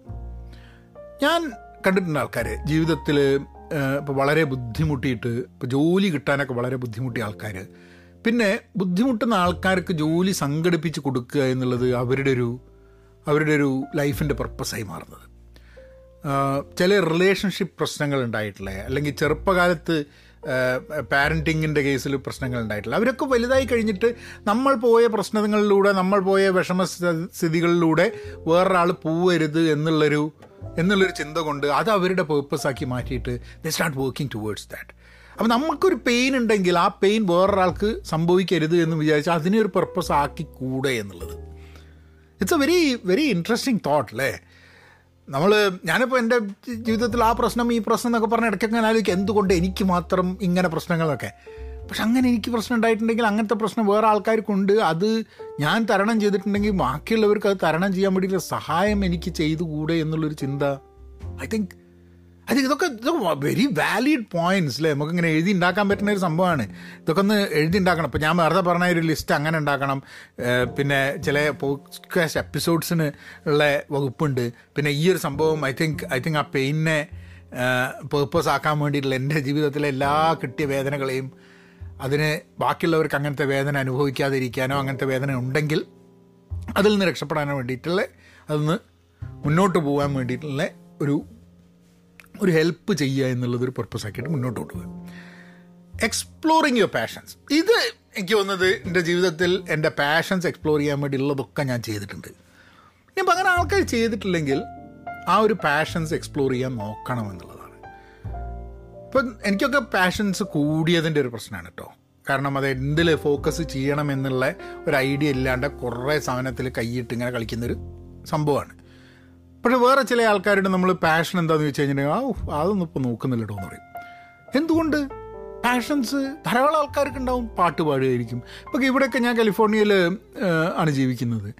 ഞാൻ കണ്ടിട്ടുണ്ട് ആൾക്കാർ ജീവിതത്തിൽ ഇപ്പോൾ വളരെ ബുദ്ധിമുട്ടിയിട്ട് ഇപ്പോൾ ജോലി കിട്ടാനൊക്കെ വളരെ ബുദ്ധിമുട്ടിയ ആൾക്കാർ പിന്നെ ബുദ്ധിമുട്ടുന്ന ആൾക്കാർക്ക് ജോലി സംഘടിപ്പിച്ച് കൊടുക്കുക എന്നുള്ളത് അവരുടെ ഒരു അവരുടെ ഒരു ലൈഫിന്റെ പർപ്പസായി മാറുന്നത്. ചില റിലേഷൻഷിപ്പ് പ്രശ്നങ്ങൾ ഉണ്ടായിട്ടുള്ള അല്ലെങ്കിൽ ചെറുപ്പകാലത്ത് പാരന്റിങ്ങിന്റെ കേസിൽ പ്രശ്നങ്ങൾ ഉണ്ടായിട്ടില്ല. അവരൊക്കെ വലുതായി കഴിഞ്ഞിട്ട് നമ്മൾ പോയ പ്രശ്നങ്ങളിലൂടെ നമ്മൾ പോയ വിഷമ സ്ഥിതികളിലൂടെ വേറൊരാൾ പോവരുത് എന്നുള്ളൊരു എന്നുള്ളൊരു ചിന്ത കൊണ്ട് അത് അവരുടെ പേർപ്പസാക്കി മാറ്റിയിട്ട് they start working towards that അപ്പം നമുക്കൊരു പെയിൻ ഉണ്ടെങ്കിൽ ആ പെയിൻ വേറൊരാൾക്ക് സംഭവിക്കരുത് എന്ന് വിചാരിച്ചാൽ അതിനെ ഒരു പർപ്പസ് ആക്കി കൂടെ എന്നുള്ളത്. It's a very very interesting thought അല്ലേ? നമ്മൾ ഞാനിപ്പോൾ എന്റെ ജീവിതത്തിൽ ആ പ്രശ്നം ഈ പ്രശ്നം എന്നൊക്കെ പറഞ്ഞ ഇടയ്ക്കൊക്കെ ഞാൻ ആലോചിക്കും എന്തുകൊണ്ട് എനിക്ക് മാത്രം ഇങ്ങനെ പ്രശ്നങ്ങളൊക്കെ? പക്ഷെ അങ്ങനെ എനിക്ക് പ്രശ്നം ഉണ്ടായിട്ടുണ്ടെങ്കിൽ അങ്ങനത്തെ പ്രശ്നം വേറെ ആൾക്കാർക്കുണ്ട്. അത് ഞാൻ തരണം ചെയ്തിട്ടുണ്ടെങ്കിൽ ബാക്കിയുള്ളവർക്ക് അത് തരണം ചെയ്യാൻ വേണ്ടിയിട്ടുള്ള സഹായം എനിക്ക് ചെയ്തുകൂടെ എന്നുള്ളൊരു ചിന്ത. ഐ തിങ്ക് അത് ഇതൊക്കെ ഇതൊക്കെ വെരി വാലിഡ് പോയിന്റ്സ് അല്ലേ നമുക്ക് ഇങ്ങനെ എഴുതി ഉണ്ടാക്കാൻ പറ്റുന്ന ഒരു സംഭവമാണ് ഇതൊക്കെ ഒന്ന് എഴുതി ഉണ്ടാക്കണം അപ്പം ഞാൻ വെറുതെ പറഞ്ഞ ഒരു ലിസ്റ്റ് അങ്ങനെ ഉണ്ടാക്കണം പിന്നെ ചില പോഡ്കാസ്റ്റ് എപ്പിസോഡ്സിന് ഉള്ള വകുപ്പുണ്ട്. പിന്നെ ഈ ഒരു സംഭവം ഐ തിങ്ക് ഐ തിങ്ക് ആ പെയിനെ പേർപ്പസ് ആക്കാൻ വേണ്ടിയിട്ടുള്ള എന്റെ ജീവിതത്തിലെ എല്ലാ കിട്ടിയ വേദനകളെയും അതിന് ബാക്കിയുള്ളവർക്ക് അങ്ങനത്തെ വേദന അനുഭവിക്കാതിരിക്കാനോ അങ്ങനത്തെ വേദന ഉണ്ടെങ്കിൽ അതിൽ നിന്ന് രക്ഷപ്പെടാനോ വേണ്ടിയിട്ടുള്ള അതൊന്ന് മുന്നോട്ട് പോകാൻ വേണ്ടിയിട്ടുള്ള ഒരു ഒരു ഹെൽപ്പ് ചെയ്യുക എന്നുള്ളതൊരു പർപ്പസ് ആക്കിയിട്ട് മുന്നോട്ട് കൊണ്ടുപോകുക എക്സ്പ്ലോറിങ് യുവർ പാഷൻസ് ഇത് എനിക്ക് തോന്നുന്നത് എന്റെ ജീവിതത്തിൽ എന്റെ പാഷൻസ് എക്സ്പ്ലോർ ചെയ്യാൻ വേണ്ടി ഉള്ളതൊക്കെ ഞാൻ ചെയ്തിട്ടുണ്ട്. ഇനിയിപ്പോൾ അങ്ങനെ ആൾക്കാർ ചെയ്തിട്ടില്ലെങ്കിൽ ആ ഒരു പാഷൻസ് എക്സ്പ്ലോർ ചെയ്യാൻ നോക്കണം എന്നുള്ളതാണ്. ഇപ്പം എനിക്കൊക്കെ പാഷൻസ് കൂടിയതിന്റെ ഒരു പ്രശ്നമാണ് കേട്ടോ. കാരണം അത് എന്തിൽ ഫോക്കസ് ചെയ്യണം എന്നുള്ള ഒരു ഐഡിയ ഇല്ലാണ്ട് കുറേ സാധനത്തിൽ കൈയിട്ട് ഇങ്ങനെ കളിക്കുന്നൊരു സംഭവമാണ്. പക്ഷെ വേറെ ചില ആൾക്കാരുടെ നമ്മൾ പാഷൻ എന്താണെന്ന് വെച്ച് കഴിഞ്ഞിട്ടുണ്ടെങ്കിൽ ആ അതൊന്നും ഇപ്പോൾ നോക്കുന്നില്ലടോ എന്ന് പറയും. എന്തുകൊണ്ട്? പാഷൻസ് ധാരാളം ആൾക്കാർക്ക് ഉണ്ടാവും പാട്ട് പാടുകയായിരിക്കും. ഇപ്പം ഇവിടെയൊക്കെ ഞാൻ കാലിഫോർണിയയിൽ ആണ് ജീവിക്കുന്നത്.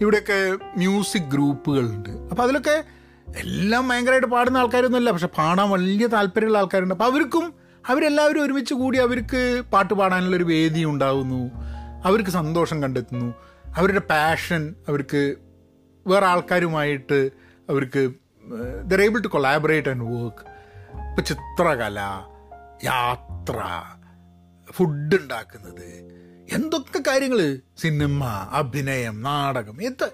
ഇവിടെയൊക്കെ മ്യൂസിക് ഗ്രൂപ്പുകളുണ്ട്. അപ്പോൾ അതിലൊക്കെ എല്ലാം ഭയങ്കരമായിട്ട് പാടുന്ന ആൾക്കാരൊന്നുമല്ല പക്ഷെ പാടാൻ വലിയ താല്പര്യമുള്ള ആൾക്കാരുണ്ട്. അപ്പോൾ അവർക്കും അവരെല്ലാവരും ഒരുമിച്ച് കൂടി അവർക്ക് പാട്ട് പാടാനുള്ളൊരു വേദി ഉണ്ടാകുന്നു അവർക്ക് സന്തോഷം കണ്ടെത്തുന്നു. അവരുടെ പാഷൻ അവർക്ക് വേറെ ആൾക്കാരുമായിട്ട് അവർക്ക് they're able to collaborate and work ഇപ്പം ചിത്രകല യാത്ര ഫുഡ് ഉണ്ടാക്കുന്നത് എന്തൊക്കെ കാര്യങ്ങൾ സിനിമ അഭിനയം നാടകം എന്ത്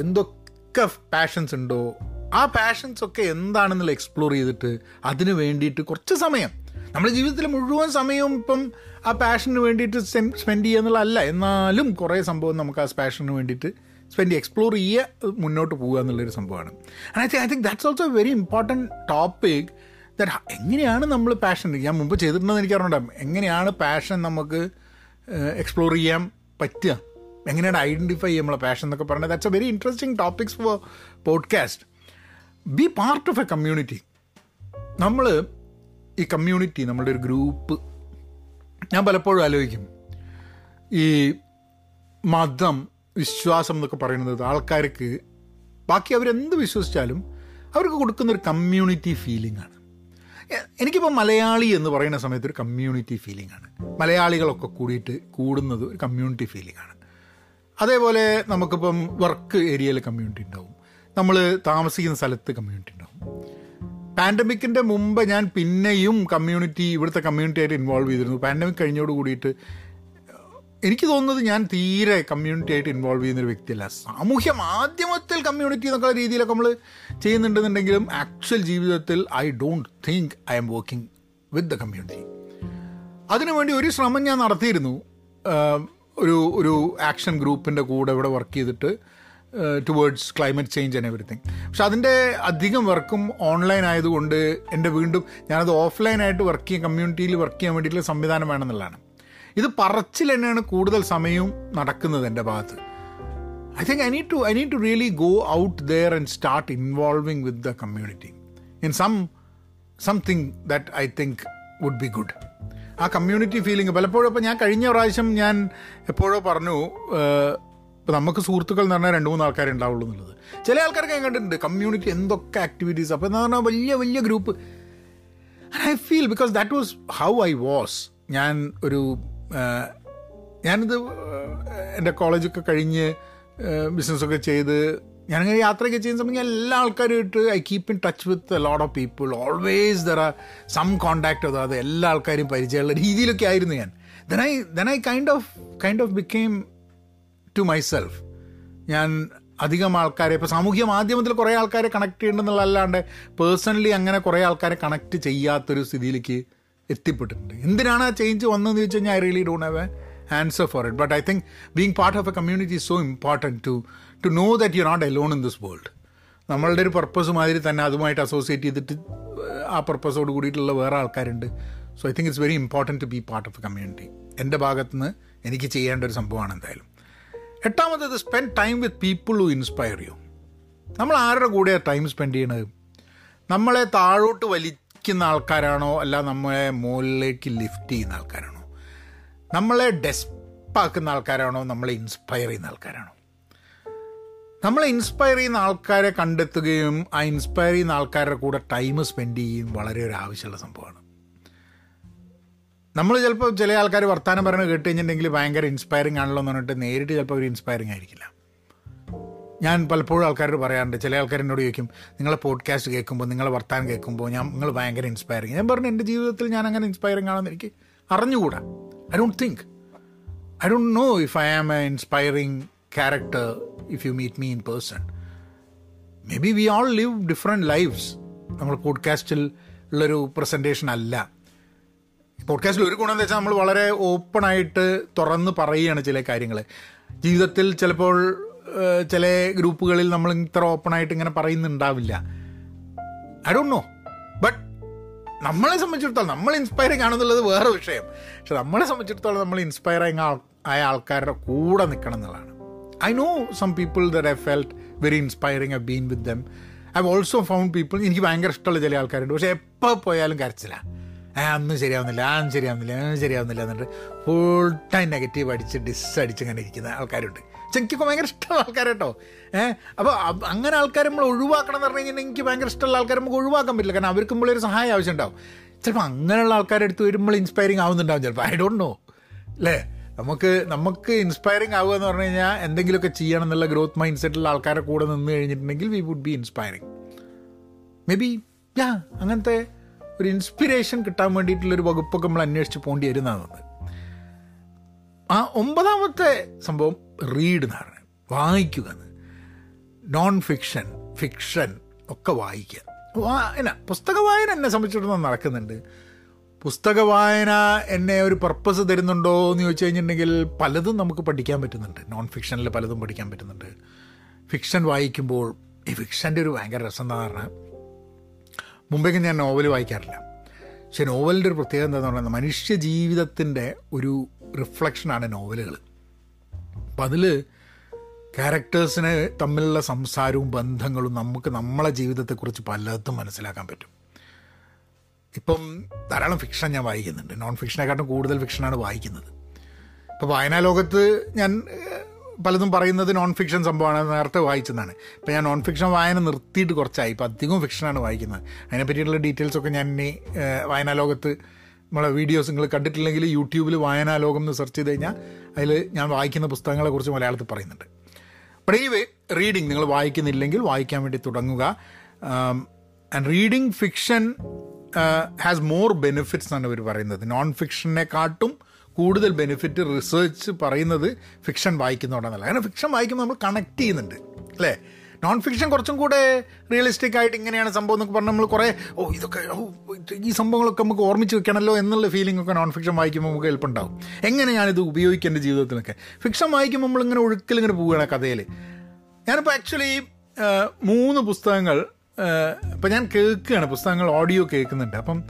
എന്തൊക്കെ പാഷൻസ് ഉണ്ടോ? ആ പാഷൻസ് ഒക്കെ എന്താണെന്നുള്ള എക്സ്പ്ലോർ ചെയ്തിട്ട് അതിന് വേണ്ടിയിട്ട് കുറച്ച് സമയം. നമ്മുടെ ജീവിതത്തിൽ മുഴുവൻ സമയവും ഇപ്പം ആ പാഷന് വേണ്ടിയിട്ട് സ്പെൻഡ് ചെയ്യുക എന്നുള്ളതല്ല. എന്നാലും കുറേ സംഭവം നമുക്ക് ആ പാഷന് വേണ്ടിയിട്ട് സ്പെൻഡ് എക്സ്പ്ലോർ ചെയ്യുക മുന്നോട്ട് പോകുക എന്നുള്ളൊരു സംഭവമാണ്. I think I think that's also very important topic that എങ്ങനെയാണ് നമ്മൾ പാഷൻ ഞാൻ മുമ്പ് ചെയ്തിട്ടുണ്ടെന്ന് എനിക്ക് അറിയണ്ട എങ്ങനെയാണ് പാഷൻ നമുക്ക് എക്സ്പ്ലോർ ചെയ്യാൻ പറ്റുക? എങ്ങനെയാണ് ഐഡന്റിഫൈ ചെയ്യുക നമ്മളെ പാഷൻ എന്നൊക്കെ പറഞ്ഞാൽ that's a very interesting topics for podcast be part of a community നമ്മൾ ഈ കമ്മ്യൂണിറ്റി നമ്മളുടെ ഒരു ഗ്രൂപ്പ് ഞാൻ പലപ്പോഴും ആലോചിക്കും. ഈ മതം വിശ്വാസം എന്നൊക്കെ പറയുന്നത് ആൾക്കാർക്ക് ബാക്കി അവരെന്ത് വിശ്വസിച്ചാലും അവർക്ക് കൊടുക്കുന്നൊരു കമ്മ്യൂണിറ്റി ഫീലിംഗ് ആണ്. എനിക്കിപ്പോൾ മലയാളി എന്ന് പറയുന്ന സമയത്ത് ഒരു കമ്മ്യൂണിറ്റി ഫീലിംഗ് ആണ്. മലയാളികളൊക്കെ കൂടിയിട്ട് കൂടുന്നത് ഒരു കമ്മ്യൂണിറ്റി ഫീലിംഗ് ആണ്. അതേപോലെ നമുക്കിപ്പം വർക്ക് ഏരിയയിൽ കമ്മ്യൂണിറ്റി ഉണ്ടാവും. നമ്മൾ താമസിക്കുന്ന സ്ഥലത്ത് കമ്മ്യൂണിറ്റി ഉണ്ടാവും. പാൻഡമിക്കിന്റെ മുമ്പ് ഞാൻ പിന്നെയും കമ്മ്യൂണിറ്റി ഇവിടുത്തെ കമ്മ്യൂണിറ്റി ആയിട്ട് ഇൻവോൾവ് ചെയ്തിരുന്നു. പാൻഡമിക് കഴിഞ്ഞോട് കൂടിയിട്ട് എനിക്ക് തോന്നുന്നത് ഞാൻ തീരെ കമ്മ്യൂണിറ്റി ആയിട്ട് ഇൻവോൾവ് ചെയ്യുന്ന ഒരു വ്യക്തിയല്ല. സാമൂഹ്യ മാധ്യമത്തിൽ കമ്മ്യൂണിറ്റി എന്നൊക്കെ രീതിയിലൊക്കെ നമ്മൾ ചെയ്യുന്നുണ്ടെന്നുണ്ടെങ്കിലും ആക്ച്വൽ ജീവിതത്തിൽ I don't think I'm working with the community അതിനുവേണ്ടി ഒരു ശ്രമം ഞാൻ നടത്തിയിരുന്നു. ഒരു ഒരു ആക്ഷൻ ഗ്രൂപ്പിന്റെ കൂടെ ഇവിടെ വർക്ക് ചെയ്തിട്ട് towards climate change and everything പക്ഷെ അതിന്റെ അധികം വർക്കും ഓൺലൈൻ ആയതുകൊണ്ട് എന്റെ വീണ്ടും ഞാനത് ഓഫ്ലൈനായിട്ട് വർക്ക് ചെയ്യാൻ കമ്മ്യൂണിറ്റിയിൽ വർക്ക് ചെയ്യാൻ വേണ്ടിയിട്ടുള്ള സംവിധാനം വേണമെന്നുള്ളതാണ്. ഇത് പറച്ചിൽ തന്നെയാണ് കൂടുതൽ സമയവും നടക്കുന്നത് എന്റെ ഭാഗത്ത്. I think I need to I need to really go out there and start involving with the community in some something that I think would be good ആ കമ്മ്യൂണിറ്റി ഫീലിംഗ് പലപ്പോഴും ഇപ്പോൾ ഞാൻ കഴിഞ്ഞ പ്രാവശ്യം ഞാൻ എപ്പോഴോ പറഞ്ഞു ഇപ്പോൾ നമുക്ക് സുഹൃത്തുക്കൾ എന്ന് പറഞ്ഞാൽ രണ്ട് മൂന്ന് ആൾക്കാരെ ഉണ്ടാവുള്ളൂ എന്നുള്ളത്. ചില ആൾക്കാർക്ക് ഞാൻ കണ്ടിട്ടുണ്ട് കമ്മ്യൂണിറ്റി എന്തൊക്കെ ആക്ടിവിറ്റീസ് അപ്പോൾ എന്ന് പറഞ്ഞാൽ വലിയ വലിയ group I feel because that was how I was ഞാൻ ഒരു ഞാനിത് എന്റെ കോളേജൊക്കെ കഴിഞ്ഞ് ബിസിനസ്സൊക്കെ ചെയ്ത് ഞാനങ്ങനെ യാത്രയൊക്കെ ചെയ്യുന്ന സമയത്ത് എല്ലാ ആൾക്കാരുമായിട്ട് I keep in touch with lot of people. Always there are some contact അതായത് എല്ലാ ആൾക്കാരും പരിചയമുള്ള രീതിയിലൊക്കെ ആയിരുന്നു ഞാൻ. Then I then I kind of kind of became to myself ഞാൻ അധികം ആൾക്കാരെ ഇപ്പോൾ സാമൂഹ്യ മാധ്യമത്തിൽ കുറേ ആൾക്കാരെ കണക്ട് ചെയ്യണമെന്നുള്ളതല്ലാണ്ട് പേഴ്സണലി അങ്ങനെ കുറേ ആൾക്കാരെ കണക്ട് ചെയ്യാത്തൊരു സ്ഥിതിയിലേക്ക് എത്തിപ്പെട്ടിട്ടുണ്ട്. എന്തിനാണ് ആ ചേഞ്ച് വന്നതെന്ന് ചോദിച്ചു കഴിഞ്ഞാൽ I really don't have a answer for it but I think being part of a community is so important to to know that you not alone in this world നമ്മളുടെ ഒരു purpose മാതിരി തന്നെ അതുമായിട്ട് associate ചെയ്തിട്ട് ആ പർപ്പസോട് കൂടിയിട്ടുള്ള വേറെ ആൾക്കാരുണ്ട്. So I think it's very important to be part of a community എന്റെ ഭാഗത്തുനിന്ന് എനിക്ക് ചെയ്യേണ്ട ഒരു സംഭവമാണ് എന്തായാലും. എട്ടാമത്തത് spend time with people who inspire you നമ്മൾ ആരുടെ കൂടെയാണ് ടൈം സ്പെൻഡ് ചെയ്യണത്? നമ്മളെ താഴോട്ട് വലിക്കുന്ന ആൾക്കാരാണോ? അല്ല നമ്മളെ മുകളിലേക്ക് ലിഫ്റ്റ് ചെയ്യുന്ന ആൾക്കാരാണോ? നമ്മളെ ഡെസ്പാക്കുന്ന ആൾക്കാരാണോ? നമ്മളെ ഇൻസ്പയർ ചെയ്യുന്ന ആൾക്കാരാണോ? നമ്മളെ ഇൻസ്പയർ ചെയ്യുന്ന ആൾക്കാരെ കണ്ടെത്തുകയും ആ ഇൻസ്പയർ ചെയ്യുന്ന ആൾക്കാരുടെ കൂടെ ടൈം സ്പെൻഡ് ചെയ്യുകയും വളരെ ഒരു ആവശ്യമുള്ള സംഭവമാണ്. നമ്മൾ ചിലപ്പോൾ ചില ആൾക്കാർ വർത്തമാനം പറഞ്ഞ് കേട്ട് കഴിഞ്ഞിട്ടുണ്ടെങ്കിൽ ഭയങ്കര ഇൻസ്പയറിംഗ് ആണല്ലോ എന്ന് പറഞ്ഞിട്ട് നേരിട്ട് ചിലപ്പോൾ ഒരു ഇൻസ്പയറിംഗ് ആയിരിക്കില്ല. ഞാൻ പലപ്പോഴും ആൾക്കാരോട് പറയാറുണ്ട് ചില ആൾക്കാർ എന്നോട് ചോദിക്കും നിങ്ങളെ പോഡ്കാസ്റ്റ് കേൾക്കുമ്പോൾ നിങ്ങളെ വർത്താനം കേൾക്കുമ്പോൾ ഞാൻ നിങ്ങൾ ഭയങ്കര ഇൻസ്പയറിങ് ഞാൻ പറഞ്ഞു എന്റെ ജീവിതത്തിൽ ഞാൻ അങ്ങനെ ഇൻസ്പയറിങ് ആണെന്ന് എനിക്ക് അറിഞ്ഞുകൂടാ? I don't think I don't know if I am a inspiring character if you meet me in person maybe we all live different lifes നമ്മൾ പോഡ്കാസ്റ്റിൽ ഉള്ളൊരു പ്രസന്റേഷൻ അല്ല. പോഡ്കാസ്റ്റിൽ ഒരു ഗുണം എന്താ വെച്ചാൽ നമ്മൾ വളരെ ഓപ്പണായിട്ട് തുറന്ന് പറയുകയാണ് ചില കാര്യങ്ങൾ ജീവിതത്തിൽ ചിലപ്പോൾ ചില ഗ്രൂപ്പുകളിൽ നമ്മൾ ഇത്ര ഓപ്പണായിട്ട് ഇങ്ങനെ പറയുന്നുണ്ടാവില്ല. ഐ ഡോണ്ട് നോ ബട്ട് നമ്മളെ സംബന്ധിച്ചിടത്തോളം നമ്മൾ ഇൻസ്പയറിങ് ആണെന്നുള്ളത് വേറെ വിഷയം. പക്ഷെ നമ്മളെ സംബന്ധിച്ചിടത്തോളം നമ്മൾ ഇൻസ്പയറിങ് ആയ ആൾക്കാരുടെ കൂടെ നിൽക്കണം എന്നുള്ളതാണ്. I know some people that I felt very inspiring I been with them I also found people എനിക്ക് ഭയങ്കര ഇഷ്ടമുള്ള ചില ആൾക്കാരുണ്ട്. പക്ഷേ എപ്പോൾ പോയാലും കരച്ചില്ല ആ അന്ന് ശരിയാവുന്നില്ല ആ ശരിയാവുന്നില്ല ആ ശരിയാവുന്നില്ല എന്നിട്ട് ഫുൾ ടൈം നെഗറ്റീവ് അടിച്ച് ഡിസ് അടിച്ച് ഇങ്ങനെ ഇരിക്കുന്ന ആൾക്കാരുണ്ട്. എനിക്കൊക്കെ ഭയങ്കര ഇഷ്ടമുള്ള ആൾക്കാർ കേട്ടോ. ഏഹ് അപ്പോൾ അങ്ങനെ ആൾക്കാർ നമ്മൾ ഒഴിവാക്കണം എന്ന് പറഞ്ഞു കഴിഞ്ഞാൽ എനിക്ക് ഭയങ്കര ഇഷ്ടമുള്ള ആൾക്കാർ നമുക്ക് ഒഴിവാക്കാൻ പറ്റില്ല. കാരണം അവർക്ക് ഒരു സഹായം ആവശ്യമുണ്ടാവും. ചിലപ്പോൾ അങ്ങനെയുള്ള ആൾക്കാരെ അടുത്ത് വരുമ്പോൾ ഇൻസ്പയറിങ് ആവുന്നുണ്ടാവും ചിലപ്പോൾ ഐ ഡോണ്ട് നോ അല്ലേ? നമുക്ക് നമുക്ക് ഇൻസ്പയറിങ് ആവുക എന്ന് പറഞ്ഞു കഴിഞ്ഞാൽ എന്തെങ്കിലുമൊക്കെ ചെയ്യണം എന്നുള്ള ഗ്രോത്ത് മൈൻഡ് സെറ്റുള്ള ആൾക്കാരെ കൂടെ നിന്ന് കഴിഞ്ഞിട്ടുണ്ടെങ്കിൽ we would be inspiring maybe yeah അങ്ങനത്തെ ഒരു ഇൻസ്പിറേഷൻ കിട്ടാൻ വേണ്ടിയിട്ടുള്ളൊരു വകുപ്പൊക്കെ നമ്മൾ അന്വേഷിച്ച് പോകേണ്ടി വരുന്നതാണ് ആ ഒമ്പതാമത്തെ സംഭവം റീഡ് എന്ന് പറഞ്ഞത് വായിക്കുക എന്ന് നോൺ ഫിക്ഷൻ ഫിക്ഷൻ ഒക്കെ വായിക്കുക. വായന പുസ്തക വായന എന്നെ സംബന്ധിച്ചിടത്തോളം നടക്കുന്നുണ്ട്. പുസ്തക വായന എന്നെ ഒരു പർപ്പസ് തരുന്നുണ്ടോ എന്ന് ചോദിച്ചു കഴിഞ്ഞിട്ടുണ്ടെങ്കിൽ പലതും നമുക്ക് പഠിക്കാൻ പറ്റുന്നുണ്ട്. നോൺ ഫിക്ഷനിൽ പലതും പഠിക്കാൻ പറ്റുന്നുണ്ട്. ഫിക്ഷൻ വായിക്കുമ്പോൾ ഈ ഫിക്ഷന്റെ ഒരു ഭയങ്കര രസം എന്താ പറഞ്ഞാൽ മുമ്പേക്ക് ഞാൻ നോവൽ വായിക്കാറില്ല. പക്ഷെ നോവലിന്റെ ഒരു പ്രത്യേകത എന്താണെന്ന് പറയുന്നത് മനുഷ്യ ജീവിതത്തിന്റെ ഒരു റിഫ്ലക്ഷനാണ് നോവലുകൾ അപ്പം അതിൽ ക്യാരക്ടേഴ്സിനെ തമ്മിലുള്ള സംസാരവും ബന്ധങ്ങളും നമുക്ക് നമ്മളെ ജീവിതത്തെക്കുറിച്ച് പലതും മനസ്സിലാക്കാൻ പറ്റും. ഇപ്പം ധാരാളം ഫിക്ഷൻ ഞാൻ വായിക്കുന്നുണ്ട്. നോൺ ഫിക്ഷനെക്കാട്ടും കൂടുതൽ ഫിക്ഷനാണ് വായിക്കുന്നത്. ഇപ്പോൾ വായനാ ലോകത്ത് ഞാൻ പലതും പറയുന്നത് നോൺ ഫിക്ഷൻ സംഭവമാണ് നേരത്തെ വായിച്ചതാണ്. ഇപ്പം ഞാൻ നോൺ ഫിക്ഷൻ വായന നിർത്തിയിട്ട് കുറച്ചായി. ഇപ്പം അധികവും ഫിക്ഷനാണ് വായിക്കുന്നത്. അതിനെ ഡീറ്റെയിൽസൊക്കെ ഞാൻ ഇനി വായനാ ലോകത്ത് നമ്മളെ വീഡിയോസ് നിങ്ങൾ കണ്ടിട്ടില്ലെങ്കിൽ യൂട്യൂബിൽ വായനാലോകം എന്ന് സെർച്ച് ചെയ്ത് കഴിഞ്ഞാൽ അതിൽ ഞാൻ വായിക്കുന്ന പുസ്തകങ്ങളെക്കുറിച്ച് മലയാളത്തിൽ പറയുന്നുണ്ട്. ബട്ട് എനിവേ റീഡിങ് നിങ്ങൾ വായിക്കുന്നില്ലെങ്കിൽ വായിക്കാൻ വേണ്ടി തുടങ്ങുക. And reading fiction has more benefits എന്നാണ് ഇവർ പറയുന്നത്. നോൺ ഫിക്ഷനെക്കാട്ടും കൂടുതൽ ബെനിഫിറ്റ് റിസർച്ച് പറയുന്നത് ഫിക്ഷൻ വായിക്കുന്നതുകൊണ്ടാണല്ല കാരണം ഫിക്ഷൻ വായിക്കുമ്പോൾ നമ്മൾ കണക്ട് ചെയ്യുന്നുണ്ട്. അല്ലേ? നോൺ ഫിക്ഷൻ കുറച്ചും കൂടെ റിയലിസ്റ്റിക് ആയിട്ട് ഇങ്ങനെയാണ് സംഭവം എന്നൊക്കെ പറഞ്ഞാൽ നമ്മൾ കുറേ ഓ ഇതൊക്കെ ഈ സംഭവങ്ങളൊക്കെ നമുക്ക് ഓർമ്മിച്ച് വെക്കണമല്ലോ എന്നുള്ള ഫീലിംഗ് ഒക്കെ നോൺ ഫിക്ഷൻ വായിക്കുമ്പോൾ നമുക്ക് എളുപ്പമുണ്ടാവും. എങ്ങനെ ഞാനിത് ഉപയോഗിക്കേണ്ട ജീവിതത്തിലൊക്കെ ഫിക്ഷൻ വായിക്കുമ്പോൾ നമ്മളിങ്ങനെ ഒഴുക്കിൽ ഇങ്ങനെ പോവുകയാണ് കഥയിൽ ഞാനിപ്പോൾ ആക്ച്വലി മൂന്ന് പുസ്തകങ്ങൾ ഇപ്പം ഞാൻ കേൾക്കുകയാണ്. പുസ്തകങ്ങൾ ഓഡിയോ കേൾക്കുന്നുണ്ട്. അപ്പം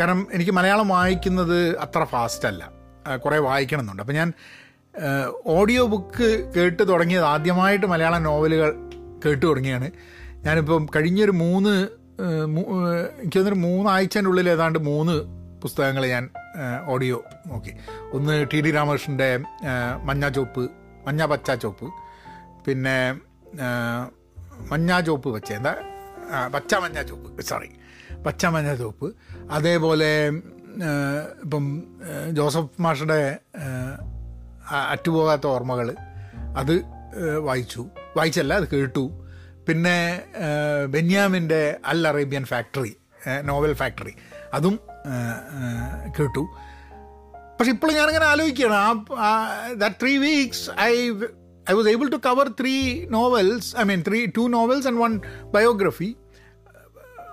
കാരണം എനിക്ക് മലയാളം വായിക്കുന്നത് അത്ര ഫാസ്റ്റ് അല്ല. കുറേ വായിക്കണം എന്നുണ്ട് അപ്പം ഞാൻ ഓഡിയോ ബുക്ക് കേട്ട് തുടങ്ങിയത് ആദ്യമായിട്ട് മലയാള നോവലുകൾ കേട്ട് തുടങ്ങിയാണ്. ഞാനിപ്പം കഴിഞ്ഞൊരു മൂന്ന് എനിക്ക് തോന്നുന്നൊരു മൂന്നാഴ്ചന്റെ ഉള്ളിൽ ഏതാണ്ട് മൂന്ന് പുസ്തകങ്ങൾ ഞാൻ ഓഡിയോ നോക്കി. ഒന്ന് ടി ഡി രാമകൃഷ്ണന്റെ മഞ്ഞ ചോപ്പ് മഞ്ഞ പച്ച ചോപ്പ് പിന്നെ മഞ്ഞ ചോപ്പ് പച്ച എന്താ? പച്ച മഞ്ഞ ചോപ്പ് സോറി പച്ച മഞ്ഞ ചോപ്പ് അതേപോലെ ഇപ്പം ജോസഫ് മാഷയുടെ അറ്റുപോകാത്ത ഓർമ്മകൾ അത് വായിച്ചു. വായിച്ചല്ല അത് കേട്ടു. പിന്നെ ബെന്യാമിന്റെ Al Arabian factory novel factory അതും കേട്ടു. പക്ഷെ ഇപ്പോൾ ഞാനിങ്ങനെ ആലോചിക്കുകയാണ്. ആ that three weeks I I was able to cover three novels I mean three two novels and one biography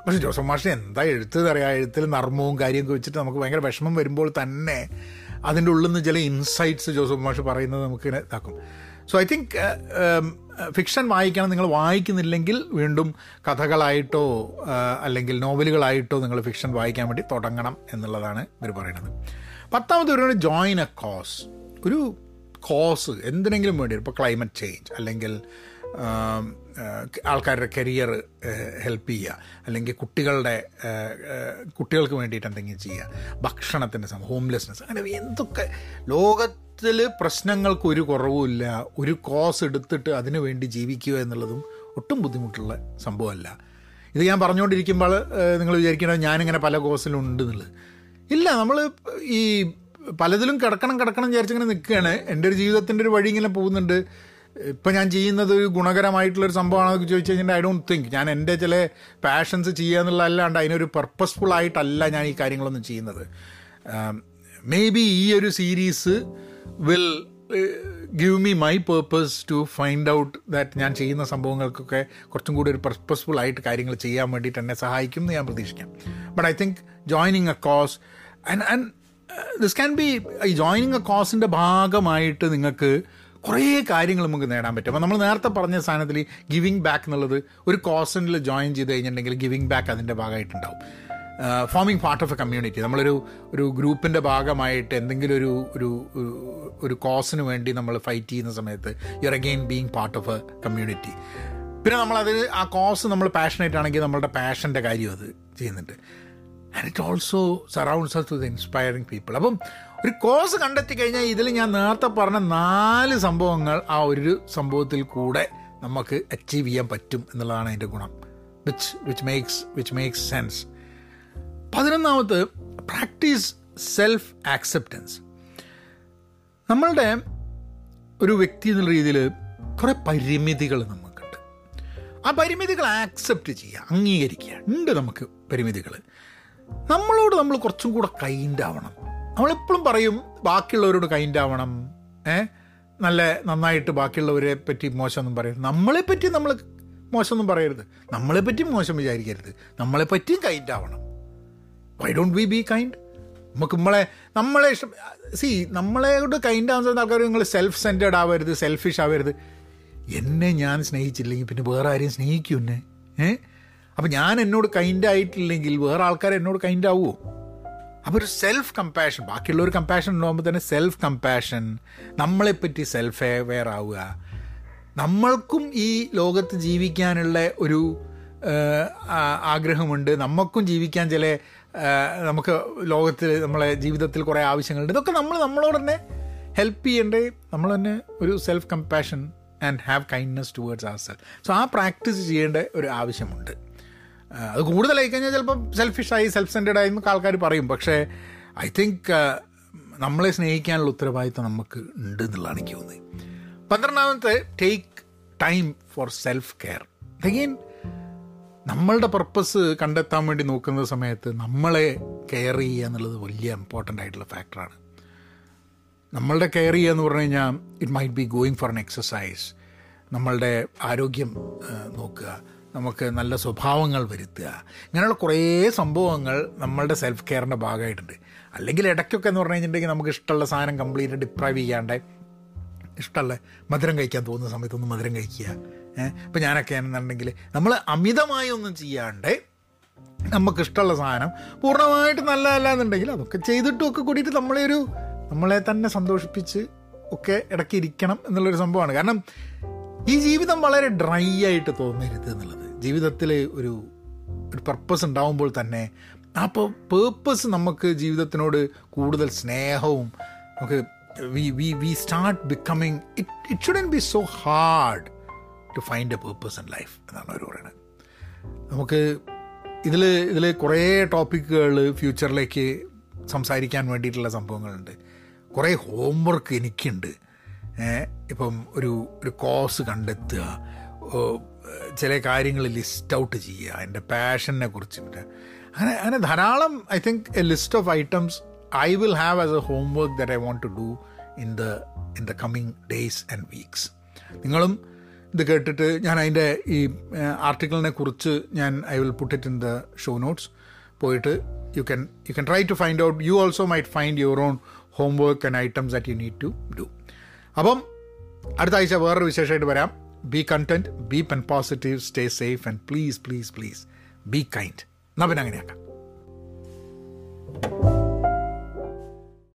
പക്ഷെ ജോസഫ് മാഷ് എന്താ എഴുത്ത് അറിയാം? എഴുത്തിൽ നർമ്മവും കാര്യമൊക്കെ വെച്ചിട്ട് നമുക്ക് ഭയങ്കര വിഷമം വരുമ്പോൾ തന്നെ അതിന്റെ ഉള്ളിൽ നിന്ന് ചില ഇൻസൈറ്റ്സ് ജോസഫ് മാഷ് പറയുന്നത് നമുക്ക് ഇതാക്കും. സോ ഐ തിങ്ക് ഫിക്ഷൻ വായിക്കണം നിങ്ങൾ വായിക്കുന്നില്ലെങ്കിൽ വീണ്ടും കഥകളായിട്ടോ അല്ലെങ്കിൽ നോവലുകളായിട്ടോ നിങ്ങൾ ഫിക്ഷൻ വായിക്കാൻ വേണ്ടി തുടങ്ങണം എന്നുള്ളതാണ് ഇവർ പറയുന്നത്. പത്താമത് ഒരു ജോയിൻ എ കോസ് ഒരു കോസ് എന്തിനെങ്കിലും വേണ്ടി ഇപ്പോൾ ക്ലൈമറ്റ് ചേഞ്ച് അല്ലെങ്കിൽ ആൾക്കാരുടെ കരിയർ ഹെൽപ്പ് ചെയ്യുക. അല്ലെങ്കിൽ കുട്ടികളുടെ കുട്ടികൾക്ക് വേണ്ടിയിട്ട് എന്തെങ്കിലും ചെയ്യുക. ഭക്ഷണത്തിന്റെ സമയം ഹോംലെസ്നെസ് അങ്ങനെ എന്തൊക്കെ. ലോകത്തിൽ പ്രശ്നങ്ങൾക്ക് ഒരു കുറവുമില്ല ഒരു കോസ് എടുത്തിട്ട് അതിനു വേണ്ടി ജീവിക്കുക എന്നുള്ളതും ഒട്ടും ബുദ്ധിമുട്ടുള്ള സംഭവമല്ല. ഇത് ഞാൻ പറഞ്ഞുകൊണ്ടിരിക്കുമ്പോൾ നിങ്ങൾ വിചാരിക്കണം ഞാനിങ്ങനെ പല കോസിലുണ്ട് എന്നുള്ളത്. ഇല്ല നമ്മൾ ഈ പലതിലും കിടക്കണം കിടക്കണം വിചാരിച്ചിങ്ങനെ നിൽക്കുകയാണ്. എന്റെ ഒരു ജീവിതത്തിന്റെ ഒരു വഴി ഇങ്ങനെ പോകുന്നുണ്ട്. ഇപ്പം ഞാൻ ചെയ്യുന്നത് ഒരു ഗുണകരമായിട്ടുള്ളൊരു സംഭവമാണെന്ന് ചോദിച്ചു കഴിഞ്ഞാൽ ഐ ഡോണ്ട് തിങ്ക് ഞാൻ എന്റെ ചില പാഷൻസ് ചെയ്യുക എന്നുള്ള അല്ലാണ്ട് അതിനൊരു പർപ്പസ്ഫുൾ ആയിട്ടല്ല ഞാൻ ഈ കാര്യങ്ങളൊന്നും ചെയ്യുന്നത്. മേ ബി ഈ ഒരു series will give me my purpose to find out that ഞാൻ ചെയ്യുന്ന സംഭവങ്ങൾക്കൊക്കെ കുറച്ചും കൂടി ഒരു പർപ്പസ്ഫുൾ ആയിട്ട് കാര്യങ്ങൾ ചെയ്യാൻ വേണ്ടിയിട്ട് എന്നെ സഹായിക്കും എന്ന് ഞാൻ പ്രതീക്ഷിക്കാം. But I think joining a cause and and this can be ഈ ജോയിനിങ് എ കോസിന്റെ ഭാഗമായിട്ട് നിങ്ങൾക്ക് കുറേ കാര്യങ്ങൾ നമുക്ക് നേടാൻ പറ്റും. അപ്പോൾ നമ്മൾ നേരത്തെ പറഞ്ഞ സാധനത്തിൽ ഗിവിങ് ബാക്ക് എന്നുള്ളത് ഒരു കോസനിൽ ജോയിൻ ചെയ്ത് കഴിഞ്ഞിട്ടുണ്ടെങ്കിൽ ഗിവിങ് ബാക്ക് അതിന്റെ ഭാഗമായിട്ടുണ്ടാവും. Forming part of a community നമ്മളൊരു ഒരു ഗ്രൂപ്പിന്റെ ഭാഗമായിട്ട് എന്തെങ്കിലും ഒരു ഒരു ഒരു കോസിന് വേണ്ടി നമ്മൾ ഫൈറ്റ് ചെയ്യുന്ന സമയത്ത് you are again being part of a community പിന്നെ നമ്മളത് ആ കോസ് നമ്മൾ പാഷനേറ്റ് ആണെങ്കിൽ നമ്മളുടെ പാഷന്റെ കാര്യം അത് ചെയ്യുന്നുണ്ട്. And it also surrounds us with inspiring people അപ്പം ഒരു കോസ് കണ്ടെത്തി കഴിഞ്ഞാൽ ഇതിൽ ഞാൻ നേരത്തെ പറഞ്ഞ നാല് സംഭവങ്ങൾ ആ ഒരു സംഭവത്തിൽ കൂടെ നമുക്ക് അച്ചീവ് ചെയ്യാൻ പറ്റും എന്നുള്ളതാണ് അതിന്റെ ഗുണം. Which which makes which makes sense പതിനൊന്നാമത് practice self acceptance നമ്മളുടെ ഒരു വ്യക്തി എന്നുള്ള രീതിയിൽ കുറേ പരിമിതികൾ നമുക്കുണ്ട്. ആ പരിമിതികൾ ആക്സെപ്റ്റ് ചെയ്യുക അംഗീകരിക്കുക. ഉണ്ട് നമുക്ക് പരിമിതികൾ. നമ്മളോട് നമ്മൾ കുറച്ചും കൂടെ കൈൻഡ് ആവണം. നമ്മളെപ്പോഴും പറയും ബാക്കിയുള്ളവരോട് കൈൻഡ് ആവണം. ഏ? നല്ല നന്നായിട്ട് ബാക്കിയുള്ളവരെ പറ്റി മോശമൊന്നും പറയരുത്. നമ്മളെപ്പറ്റി നമ്മൾ മോശമൊന്നും പറയരുത്. നമ്മളെപ്പറ്റി മോശം വിചാരിക്കരുത്. നമ്മളെപ്പറ്റിയും കൈൻഡ് ആവണം. Why don't we be kind നമുക്ക് നമ്മളെ നമ്മളെ ഇഷ്ടം സി നമ്മളോട് കൈൻഡ് ആവുന്ന ആൾക്കാർ നിങ്ങൾ സെൽഫ് സെന്റേഡ് ആവരുത് സെൽഫിഷ് ആവരുത്. എന്നെ ഞാൻ സ്നേഹിച്ചില്ലെങ്കിൽ പിന്നെ വേറെ ആരെയും സ്നേഹിക്കും എന്നെ? ഏഹ് അപ്പം ഞാൻ എന്നോട് കൈൻഡ് ആയിട്ടില്ലെങ്കിൽ വേറെ ആൾക്കാർ എന്നോട് കൈൻഡ് ആവുമോ അപ്പോൾ ഒരു സെൽഫ് കമ്പാഷൻ ബാക്കിയുള്ള ഒരു കമ്പാഷൻ ഉണ്ടാകുമ്പോൾ തന്നെ സെൽഫ് കമ്പാഷൻ നമ്മളെപ്പറ്റി സെൽഫ് അവെയർ ആവുക നമ്മൾക്കും ഈ ലോകത്ത് ജീവിക്കാനുള്ള ഒരു ആഗ്രഹമുണ്ട്. നമുക്കും ജീവിക്കാൻ ചില നമുക്ക് ലോകത്തിൽ നമ്മളെ ജീവിതത്തിൽ കുറേ ആവശ്യങ്ങളുണ്ട്. ഇതൊക്കെ നമ്മൾ നമ്മളോട് തന്നെ ഹെൽപ്പ് ചെയ്യേണ്ടേ? നമ്മൾ തന്നെ ഒരു self compassion and have kindness towards our self so ആ പ്രാക്ടീസ് ചെയ്യേണ്ട ഒരു ആവശ്യമുണ്ട്. അത് കൂടുതലായി കഴിഞ്ഞാൽ ചിലപ്പം സെൽഫിഷായി സെൽഫ് സെന്റേഡായി എന്നൊക്കെ ആൾക്കാർ പറയും. പക്ഷേ ഐ തിങ്ക് നമ്മളെ സ്നേഹിക്കാനുള്ള ഉത്തരവാദിത്വം നമുക്ക് ഉണ്ട് എന്നുള്ളതാണ് എനിക്ക് തോന്നുന്നത്. പന്ത്രണ്ടാമത്തെ take time for self care again നമ്മളുടെ പർപ്പസ് കണ്ടെത്താൻ വേണ്ടി നോക്കുന്ന സമയത്ത് നമ്മളെ കെയർ ചെയ്യുക എന്നുള്ളത് വലിയ ഇമ്പോർട്ടന്റ് ആയിട്ടുള്ള ഫാക്ടറാണ് നമ്മളുടെ കെയർ ചെയ്യുക എന്ന് പറഞ്ഞു കഴിഞ്ഞാൽ it might be going for an exercise നമ്മളുടെ ആരോഗ്യം നോക്കുക. നമുക്ക് നല്ല സ്വഭാവങ്ങൾ വരുത്തുക. ഇങ്ങനെയുള്ള കുറേ സംഭവങ്ങൾ നമ്മളുടെ സെൽഫ് കെയറിന്റെ ഭാഗമായിട്ടുണ്ട്. അല്ലെങ്കിൽ ഇടയ്ക്കൊക്കെ എന്ന് പറഞ്ഞു കഴിഞ്ഞിട്ടുണ്ടെങ്കിൽ നമുക്ക് ഇഷ്ടമുള്ള സാധനം കംപ്ലീറ്റ് ഡിപ്രൈവ് ചെയ്യാണ്ട് ഇഷ്ടമുള്ള മധുരം കഴിക്കാൻ തോന്നുന്ന സമയത്തൊന്ന് മധുരം കഴിക്കുക. ഇപ്പം ഞാനൊക്കെ ആണെന്നുണ്ടെങ്കിൽ നമ്മൾ അമിതമായി ഒന്നും ചെയ്യാണ്ട് നമുക്ക് ഇഷ്ടമുള്ള സാധനം പൂർണമായിട്ട് നല്ലതല്ല എന്നുണ്ടെങ്കിൽ അതൊക്കെ ചെയ്തിട്ടും ഒക്കെ കൂടിയിട്ട് നമ്മളെ ഒരു നമ്മളെ തന്നെ സന്തോഷിപ്പിച്ച് ഒക്കെ ഇടയ്ക്ക് ഇരിക്കണം എന്നുള്ളൊരു സംഭവമാണ്. കാരണം ഈ ജീവിതം വളരെ ഡ്രൈ ആയിട്ട് തോന്നരുത് എന്നുള്ളത്. ജീവിതത്തിൽ ഒരു ഒരു പർപ്പസ് ഉണ്ടാവുമ്പോൾ തന്നെ ആ പേർപ്പസ് നമുക്ക് ജീവിതത്തിനോട് കൂടുതൽ സ്നേഹവും നമുക്ക് we we we start becoming it it shouldn't be so hard to find a purpose in life എന്നാണ് അവർ പറയുന്നത് നമുക്ക് ഇതിൽ ഇതിൽ കുറേ ടോപ്പിക്കുകൾ ഫ്യൂച്ചറിലേക്ക് സംസാരിക്കാൻ വേണ്ടിയിട്ടുള്ള സംഭവങ്ങളുണ്ട്. കുറേ ഹോംവർക്ക് എനിക്കുണ്ട്. ഇപ്പം ഒരു ഒരു കോഴ്സ് കണ്ടെത്തുക ചില കാര്യങ്ങൾ ലിസ്റ്റ് ഔട്ട് ചെയ്യുക എന്റെ പാഷനെ കുറിച്ചിട്ട് അങ്ങനെ അങ്ങനെ ധാരാളം I think a list of items I will have as a homework that I want to do in the in the coming days and weeks നിങ്ങളും ഇത് കേട്ടിട്ട് ഞാൻ അതിന്റെ ഈ ആർട്ടിക്കിളിനെ കുറിച്ച് ഞാൻ I will put it in the show notes പോയിട്ട് you can you can try to find out you also might find your own homework and items that you need to do അപ്പം അടുത്ത ആഴ്ച വേറൊരു വിശേഷമായിട്ട് വരാം. be content be open positive stay safe and please please please be kind എന്നാൽ പിന്നെ അങ്ങനെയാക്കാം